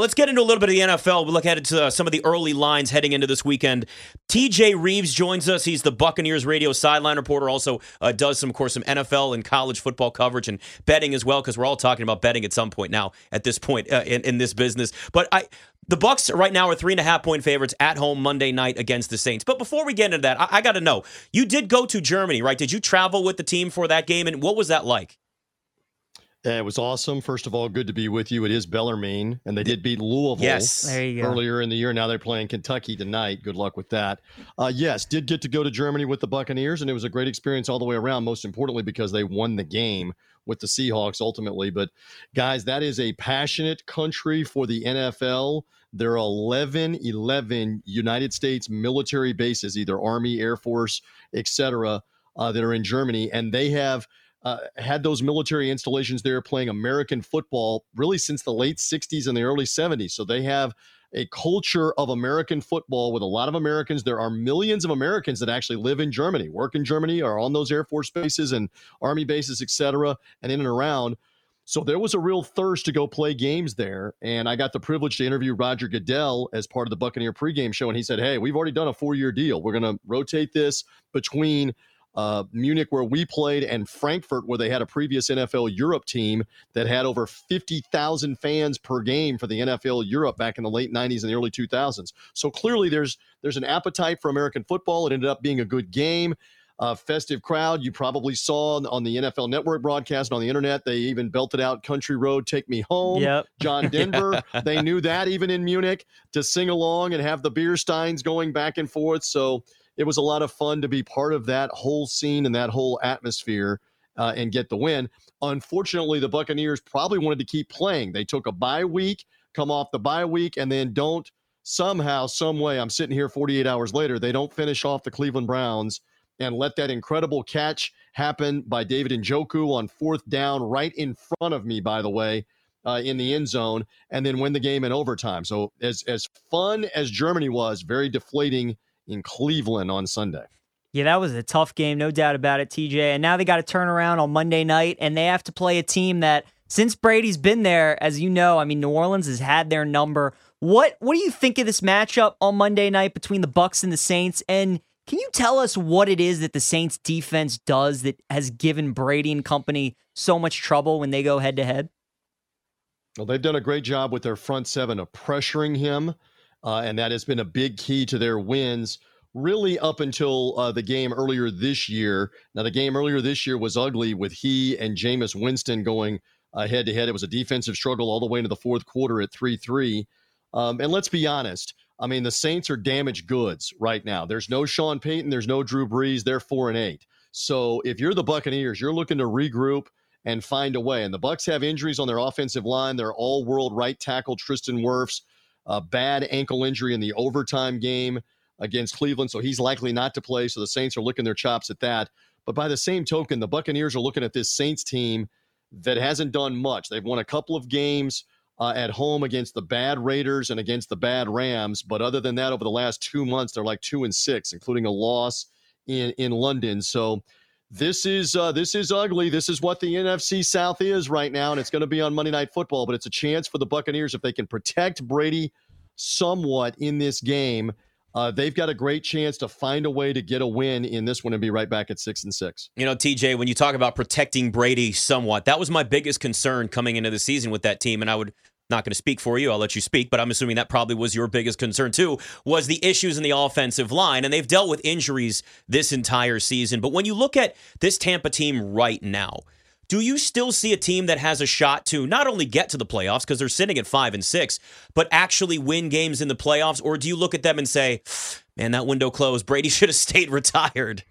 Let's get into a little bit of the NFL. We'll look at uh, some of the early lines heading into this weekend. TJ Reeves joins us. He's the Buccaneers radio sideline reporter. Also uh, does some, of course, some NFL and college football coverage and betting as well, because we're all talking about betting at some point now. At this point uh, in, in this business, but I. The Bucs right now are three and a half point favorites at home Monday night against the Saints. But before we get into that, I, I got to know: you did go to Germany, right? Did you travel with the team for that game, and what was that like? It was awesome. First of all, good to be with you. It is Bellarmine, and they did beat Louisville yes. earlier in the year. Now they're playing Kentucky tonight. Good luck with that. Uh, yes, did get to go to Germany with the Buccaneers, and it was a great experience all the way around, most importantly because they won the game with the Seahawks ultimately. But guys, that is a passionate country for the NFL. There are 11, 11 United States military bases, either Army, Air Force, etc., uh, that are in Germany, and they have – uh, had those military installations there playing American football really since the late 60s and the early 70s. So they have a culture of American football with a lot of Americans. There are millions of Americans that actually live in Germany, work in Germany, are on those Air Force bases and Army bases, et cetera, and in and around. So there was a real thirst to go play games there. And I got the privilege to interview Roger Goodell as part of the Buccaneer pregame show. And he said, Hey, we've already done a four year deal. We're going to rotate this between uh, Munich, where we played, and Frankfurt, where they had a previous NFL Europe team that had over 50,000 fans per game for the NFL Europe back in the late 90s and the early 2000s. So clearly, there's there's an appetite for American football. It ended up being a good game. Uh, festive crowd. You probably saw on the NFL Network broadcast and on the internet. They even belted out "Country Road, Take Me Home." Yep. John Denver. they knew that even in Munich to sing along and have the beer steins going back and forth. So it was a lot of fun to be part of that whole scene and that whole atmosphere uh, and get the win. Unfortunately, the Buccaneers probably wanted to keep playing. They took a bye week, come off the bye week, and then don't somehow, some way. I'm sitting here 48 hours later. They don't finish off the Cleveland Browns and let that incredible catch happen by David and Njoku on fourth down, right in front of me, by the way. Uh, in the end zone, and then win the game in overtime. So, as as fun as Germany was, very deflating in Cleveland on Sunday. Yeah, that was a tough game, no doubt about it, TJ. And now they got to turn around on Monday night, and they have to play a team that, since Brady's been there, as you know, I mean, New Orleans has had their number. What What do you think of this matchup on Monday night between the Bucs and the Saints? And can you tell us what it is that the Saints defense does that has given Brady and company so much trouble when they go head to head? Well, they've done a great job with their front seven of pressuring him uh, and that has been a big key to their wins really up until uh, the game earlier this year. Now, the game earlier this year was ugly with he and Jameis Winston going head to head. It was a defensive struggle all the way into the fourth quarter at 3 3. Um, and let's be honest. I mean, the Saints are damaged goods right now. There's no Sean Payton. There's no Drew Brees. They're four and eight. So if you're the Buccaneers, you're looking to regroup and find a way. And the Bucs have injuries on their offensive line. Their all-world right tackle Tristan Wirfs a bad ankle injury in the overtime game against Cleveland, so he's likely not to play. So the Saints are licking their chops at that. But by the same token, the Buccaneers are looking at this Saints team that hasn't done much. They've won a couple of games uh, at home against the bad Raiders and against the bad Rams, but other than that, over the last two months, they're like two and six, including a loss in in London. So this is uh, this is ugly. This is what the NFC South is right now, and it's going to be on Monday Night Football. But it's a chance for the Buccaneers if they can protect Brady somewhat in this game. Uh, they've got a great chance to find a way to get a win in this one and be right back at six and six. You know, TJ, when you talk about protecting Brady somewhat, that was my biggest concern coming into the season with that team, and I would not going to speak for you. I'll let you speak, but I'm assuming that probably was your biggest concern too. Was the issues in the offensive line, and they've dealt with injuries this entire season. But when you look at this Tampa team right now, Do you still see a team that has a shot to not only get to the playoffs because they're sitting at five and six, but actually win games in the playoffs? Or do you look at them and say, man, that window closed. Brady should have stayed retired?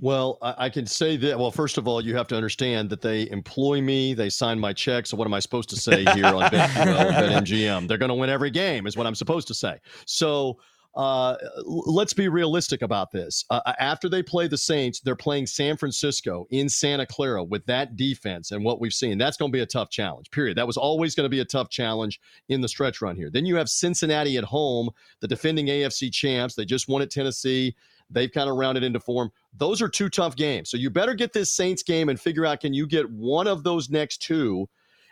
Well, I, I, can say that. Well, first of all, you have to understand that they employ me. They sign my check. So what am I supposed to say here on BetMGM? They're going to win every game, is what I'm supposed to say. So uh, let's be realistic about this. Uh, after they play the Saints, they're playing San Francisco in Santa Clara with that defense and what we've seen. That's going to be a tough challenge, period. That was always going to be a tough challenge in the stretch run here. Then you have Cincinnati at home, the defending AFC champs. They just won at Tennessee. They've kind of rounded into form. Those are two tough games. So you better get this Saints game and figure out can you get one of those next two?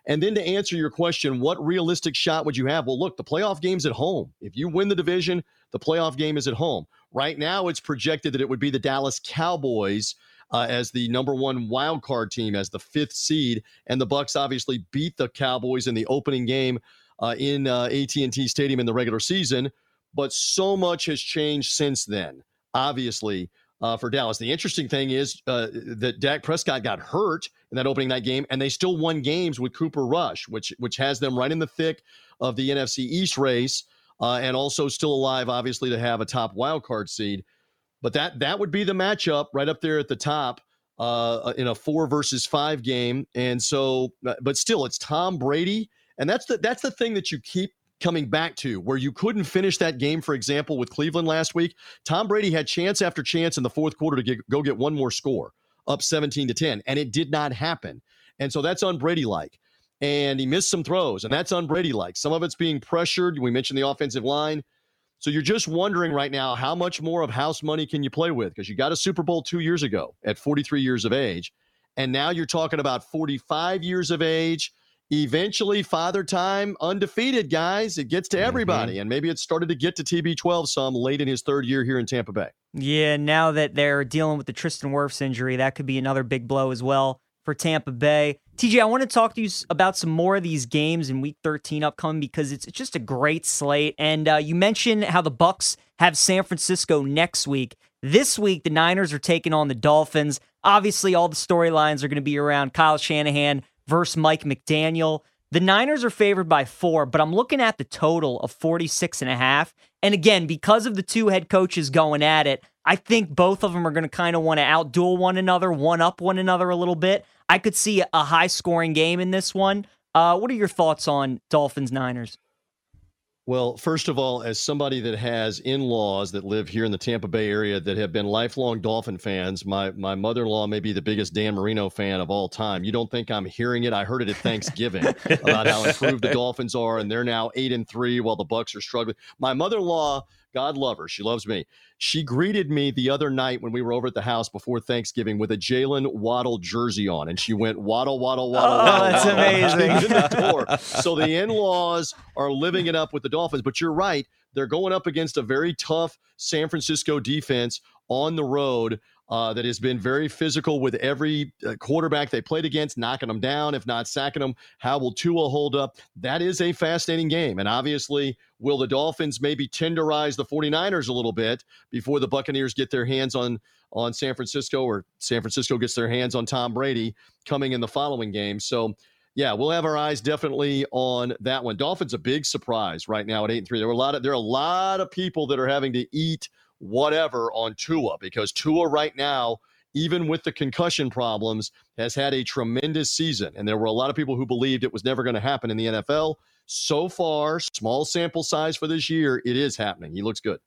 And then to answer your question, what realistic shot would you have? Well, look, the playoff game's at home. If you win the division, the playoff game is at home. Right now, it's projected that it would be the Dallas Cowboys uh, as the number one wild card team, as the fifth seed, and the Bucs obviously beat the Cowboys in the opening game uh, in uh, AT&T Stadium in the regular season. But so much has changed since then obviously, uh, for Dallas. The interesting thing is uh, that Dak Prescott got hurt in that opening night game, and they still won games with Cooper Rush, which which has them right in the thick of the NFC East race, uh, and also still alive, obviously, to have a top wild card seed. But that that would be the matchup right up there at the top uh, in a four versus five game. And so, uh, but still, it's Tom Brady, and that's the that's the thing that you keep coming back to where you couldn't finish that game, for example, with Cleveland last week. Tom Brady had chance after chance in the fourth quarter to get, go get one more score, up 17 to 10, and it did not happen. And so that's unBrady like. And he missed some throws, and that's unBrady like. Some of it's being pressured. We mentioned the offensive line. So you're just wondering right now how much more of house money can you play with? Because you got a Super Bowl two years ago at 43 years of age. And now you're talking about 45 years of age eventually father time undefeated guys. It gets to mm-hmm. everybody mm-hmm. and maybe it started to get to tb12 some late in his third year here in tampa bay. Yeah now that they're dealing with the tristan wirfs injury that could be another big blow as well for tampa bay. Tj i want to talk to you about some more of these games in week 13 upcoming because it's just a great slate. And uh, you mentioned how the bucs have san francisco next week. This week the niners are taking on the dolphins. Obviously all the storylines are going to be around kyle shanahan versus Mike McDaniel. The Niners are favored by four, but I'm looking at the total of 46 and a half. And again, because of the two head coaches going at it, I think both of them are going to kind of want to outduel one another, one up one another a little bit. I could see a high scoring game in this one. Uh, what are your thoughts on Dolphins Niners? Well, first of all, as somebody that has in-laws that live here in the Tampa Bay area that have been lifelong Dolphin fans, my my mother-in-law may be the biggest Dan Marino fan of all time. You don't think I'm hearing it? I heard it at Thanksgiving about how improved the Dolphins are, and they're now eight and three while the Bucs are struggling. My mother-in-law God love her. She loves me. She greeted me the other night when we were over at the house before Thanksgiving with a Jaylen Waddle jersey on, and she went waddle, waddle, waddle. Oh, waddle, that's amazing. the so the in-laws are living it up with the Dolphins. But you're right; they're going up against a very tough San Francisco defense on the road uh, that has been very physical with every uh, quarterback they played against, knocking them down, if not sacking them. How will Tua hold up? That is a fascinating game. And obviously, will the Dolphins maybe tenderize the 49ers a little bit before the Buccaneers get their hands on on San Francisco or San Francisco gets their hands on Tom Brady coming in the following game. So yeah, we'll have our eyes definitely on that one. Dolphins a big surprise right now at eight and three. There were a lot of there are a lot of people that are having to eat whatever on Tua because Tua right now, even with the concussion problems, has had a tremendous season. And there were a lot of people who believed it was never going to happen in the NFL. So far, small sample size for this year, it is happening. He looks good.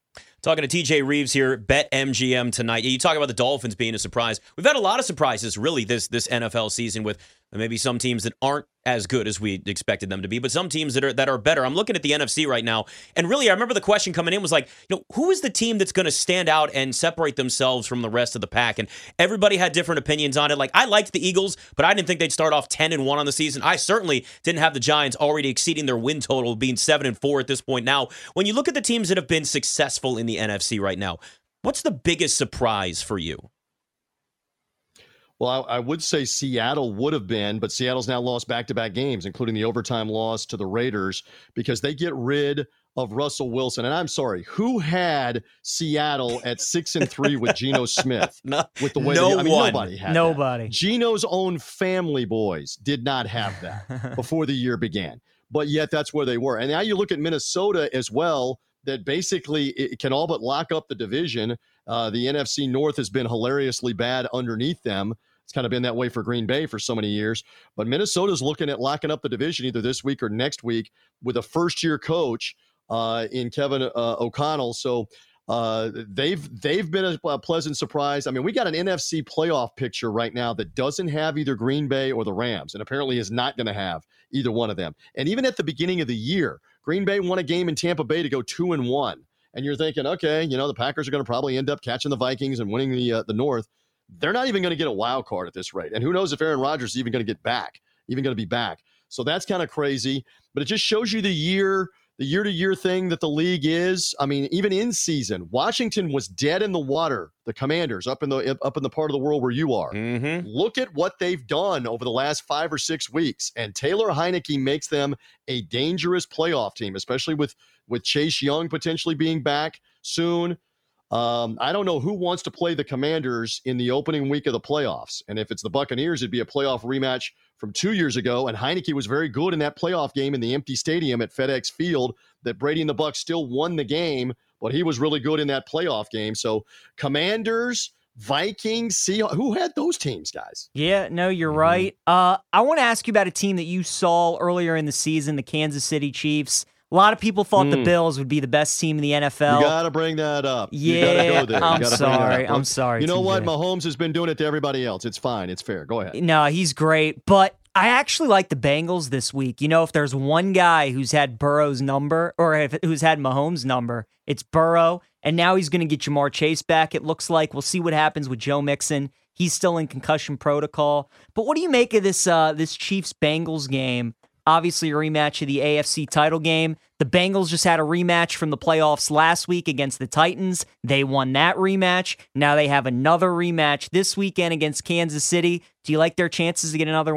Talking to TJ Reeves here, Bet MGM tonight. You talk about the Dolphins being a surprise. We've had a lot of surprises really this this NFL season with maybe some teams that aren't as good as we expected them to be, but some teams that are that are better. I'm looking at the NFC right now, and really, I remember the question coming in was like, you know, who is the team that's going to stand out and separate themselves from the rest of the pack? And everybody had different opinions on it. Like, I liked the Eagles, but I didn't think they'd start off 10 and one on the season. I certainly didn't have the Giants already exceeding their win total, being seven and four at this point. Now, when you look at the teams that have been successful in the NFC right now, what's the biggest surprise for you? Well, I, I, would say Seattle would have been, but Seattle's now lost back to back games, including the overtime loss to the Raiders, because they get rid of Russell Wilson. And I'm sorry, who had Seattle at six and three with Geno Smith? no, with the way no they, I mean, one. nobody had nobody. That. Geno's own family boys did not have that before the year began, but yet that's where they were. And now you look at Minnesota as well, that basically it can all but lock up the division. Uh, the NFC North has been hilariously bad underneath them. It's kind of been that way for Green Bay for so many years. But Minnesota's looking at locking up the division either this week or next week with a first year coach uh, in Kevin uh, O'Connell. So uh, they've they've been a, a, pleasant surprise. I mean, we got an NFC playoff picture right now that doesn't have either Green Bay or the Rams, and apparently is not going to have either one of them. And even at the beginning of the year, Green Bay won a game in Tampa Bay to go two and one and you're thinking, okay, you know, the Packers are going to probably end up catching the Vikings and winning the uh, the North. They're not even going to get a wild card at this rate, and who knows if Aaron Rodgers is even going to get back, even going to be back. So that's kind of crazy, but it just shows you the year the year to year thing that the league is. I mean, even in season, Washington was dead in the water. The Commanders up in the up in the part of the world where you are. Mm-hmm. Look at what they've done over the last five or six weeks, and Taylor Heinicke makes them a dangerous playoff team, especially with with Chase Young potentially being back soon. Um, I don't know who wants to play the Commanders in the opening week of the playoffs. And if it's the Buccaneers, it'd be a playoff rematch from two years ago. And Heinicke was very good in that playoff game in the empty stadium at FedEx Field that Brady and the Bucs still won the game, but he was really good in that playoff game. So Commanders, Vikings, see who had those teams, guys? Yeah, no, you're Mm-hmm. right. Uh, I want to ask you about a team that you saw earlier in the season, the Kansas City Chiefs. A lot of people thought the Mm. Bills would be the best team in the NFL. You got to bring that up. you Yeah, gotta go there. I'm gotta sorry. I'm sorry, You know what? Mahomes has been doing it to everybody else. It's fine. It's fair. Go ahead. No, he's great, but I actually like the Bengals this week. You know, if there's one guy who's had Burrow's number or if, who's had Mahomes' number, it's Burrow. And now he's going to get Ja'Marr Chase back. It looks like we'll see what happens with Joe Mixon. He's still in concussion protocol. But what do you make of this uh, this Chiefs Bengals game? Obviously, a rematch of the AFC title game. The Bengals just had a rematch from the playoffs last week against the Titans. They won that rematch. Now they have another rematch this weekend against Kansas City. Do you like their chances to get another?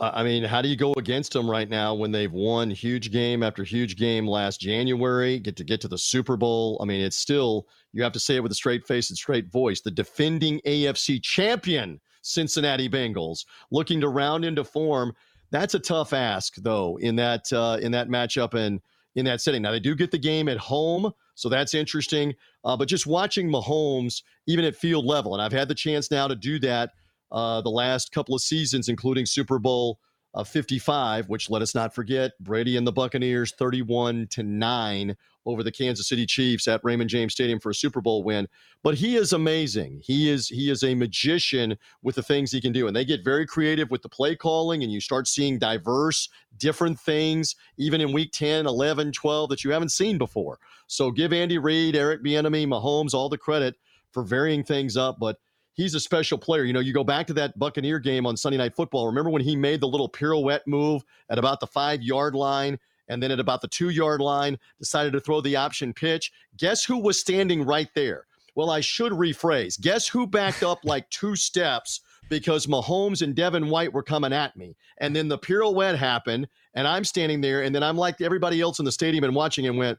Uh, I mean, how do you go against them right now when they've won huge game after huge game last January, get to get to the Super Bowl? I mean, it's still, you have to say it with a straight face and straight voice. The defending AFC champion Cincinnati Bengals looking to round into form. That's a tough ask, though, in that uh, in that matchup and in that setting. Now they do get the game at home, so that's interesting. Uh, but just watching Mahomes, even at field level, and I've had the chance now to do that uh, the last couple of seasons, including Super Bowl uh, 55, which let us not forget Brady and the Buccaneers 31 to 9 over the Kansas City Chiefs at Raymond James Stadium for a Super Bowl win. But he is amazing. He is he is a magician with the things he can do. And they get very creative with the play calling and you start seeing diverse different things even in week 10, 11, 12 that you haven't seen before. So give Andy Reid, Eric Bieniemy, Mahomes all the credit for varying things up, but he's a special player. You know, you go back to that Buccaneer game on Sunday Night Football. Remember when he made the little pirouette move at about the five yard line and then at about the two yard line decided to throw the option pitch? Guess who was standing right there? Well, I should rephrase. Guess who backed up like two steps because Mahomes and Devin White were coming at me? And then the pirouette happened, and I'm standing there, and then I'm like everybody else in the stadium and watching and went,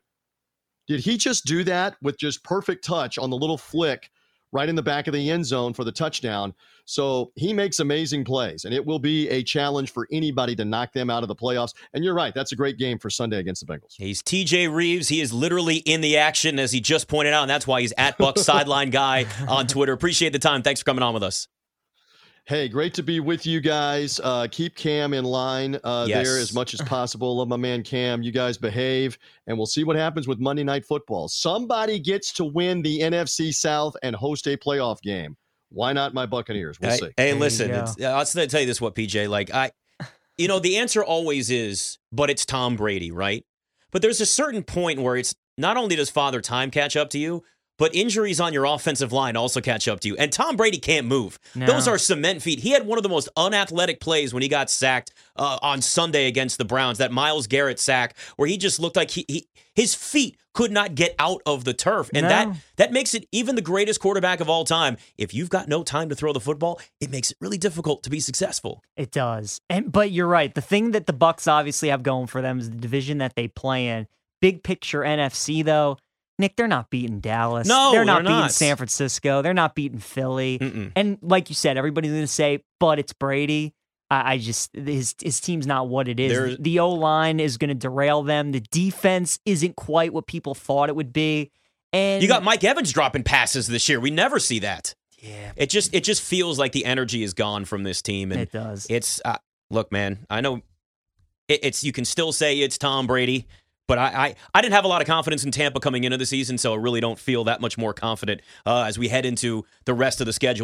Did he just do that with just perfect touch on the little flick right in the back of the end zone for the touchdown. So he makes amazing plays, and it will be a challenge for anybody to knock them out of the playoffs. And you're right, that's a great game for Sunday against the Bengals. He's TJ Reeves. He is literally in the action, as he just pointed out, and that's why he's at Buck Sideline Guy on Twitter. Appreciate the time. Thanks for coming on with us. Hey, great to be with you guys. Uh, keep Cam in line uh, Yes. there as much as possible. Love my man Cam. You guys behave, and we'll see what happens with Monday Night Football. Somebody gets to win the NFC South and host a playoff game. Why not my Buccaneers? We'll hey, see. hey, listen, go. it's, I'll s- tell you this: what PJ like, I, you know, the answer always is, but it's Tom Brady, right? But there's a certain point where it's not only does Father Time catch up to you, but injuries on your offensive line also catch up to you. And Tom Brady can't move. No. Those are cement feet. He had one of the most unathletic plays when he got sacked uh, on Sunday against the Browns, that Myles Garrett sack, where he just looked like he, he his feet could not get out of the turf. And No. that that makes it even the greatest quarterback of all time. If you've got no time to throw the football, it makes it really difficult to be successful. It does. And but you're right. The thing that the Bucs obviously have going for them is the division that they play in. Big picture NFC though, Nick, they're not beating Dallas. No, they're not they're beating not. San Francisco. They're not beating Philly. Mm-mm. And like you said, everybody's going to say, but it's Brady. I, I just his his team's not what it is. There's- the O line is going to derail them. The defense isn't quite what people thought it would be. And You got Mike Evans dropping passes this year. We never see that. yeah, It just it just feels like the energy is gone from this team, and it does. it's uh, look, man. I know it, it's you can still say it's Tom Brady, but I, I I didn't have a lot of confidence in Tampa coming into the season, so I really don't feel that much more confident uh, as we head into the rest of the schedule.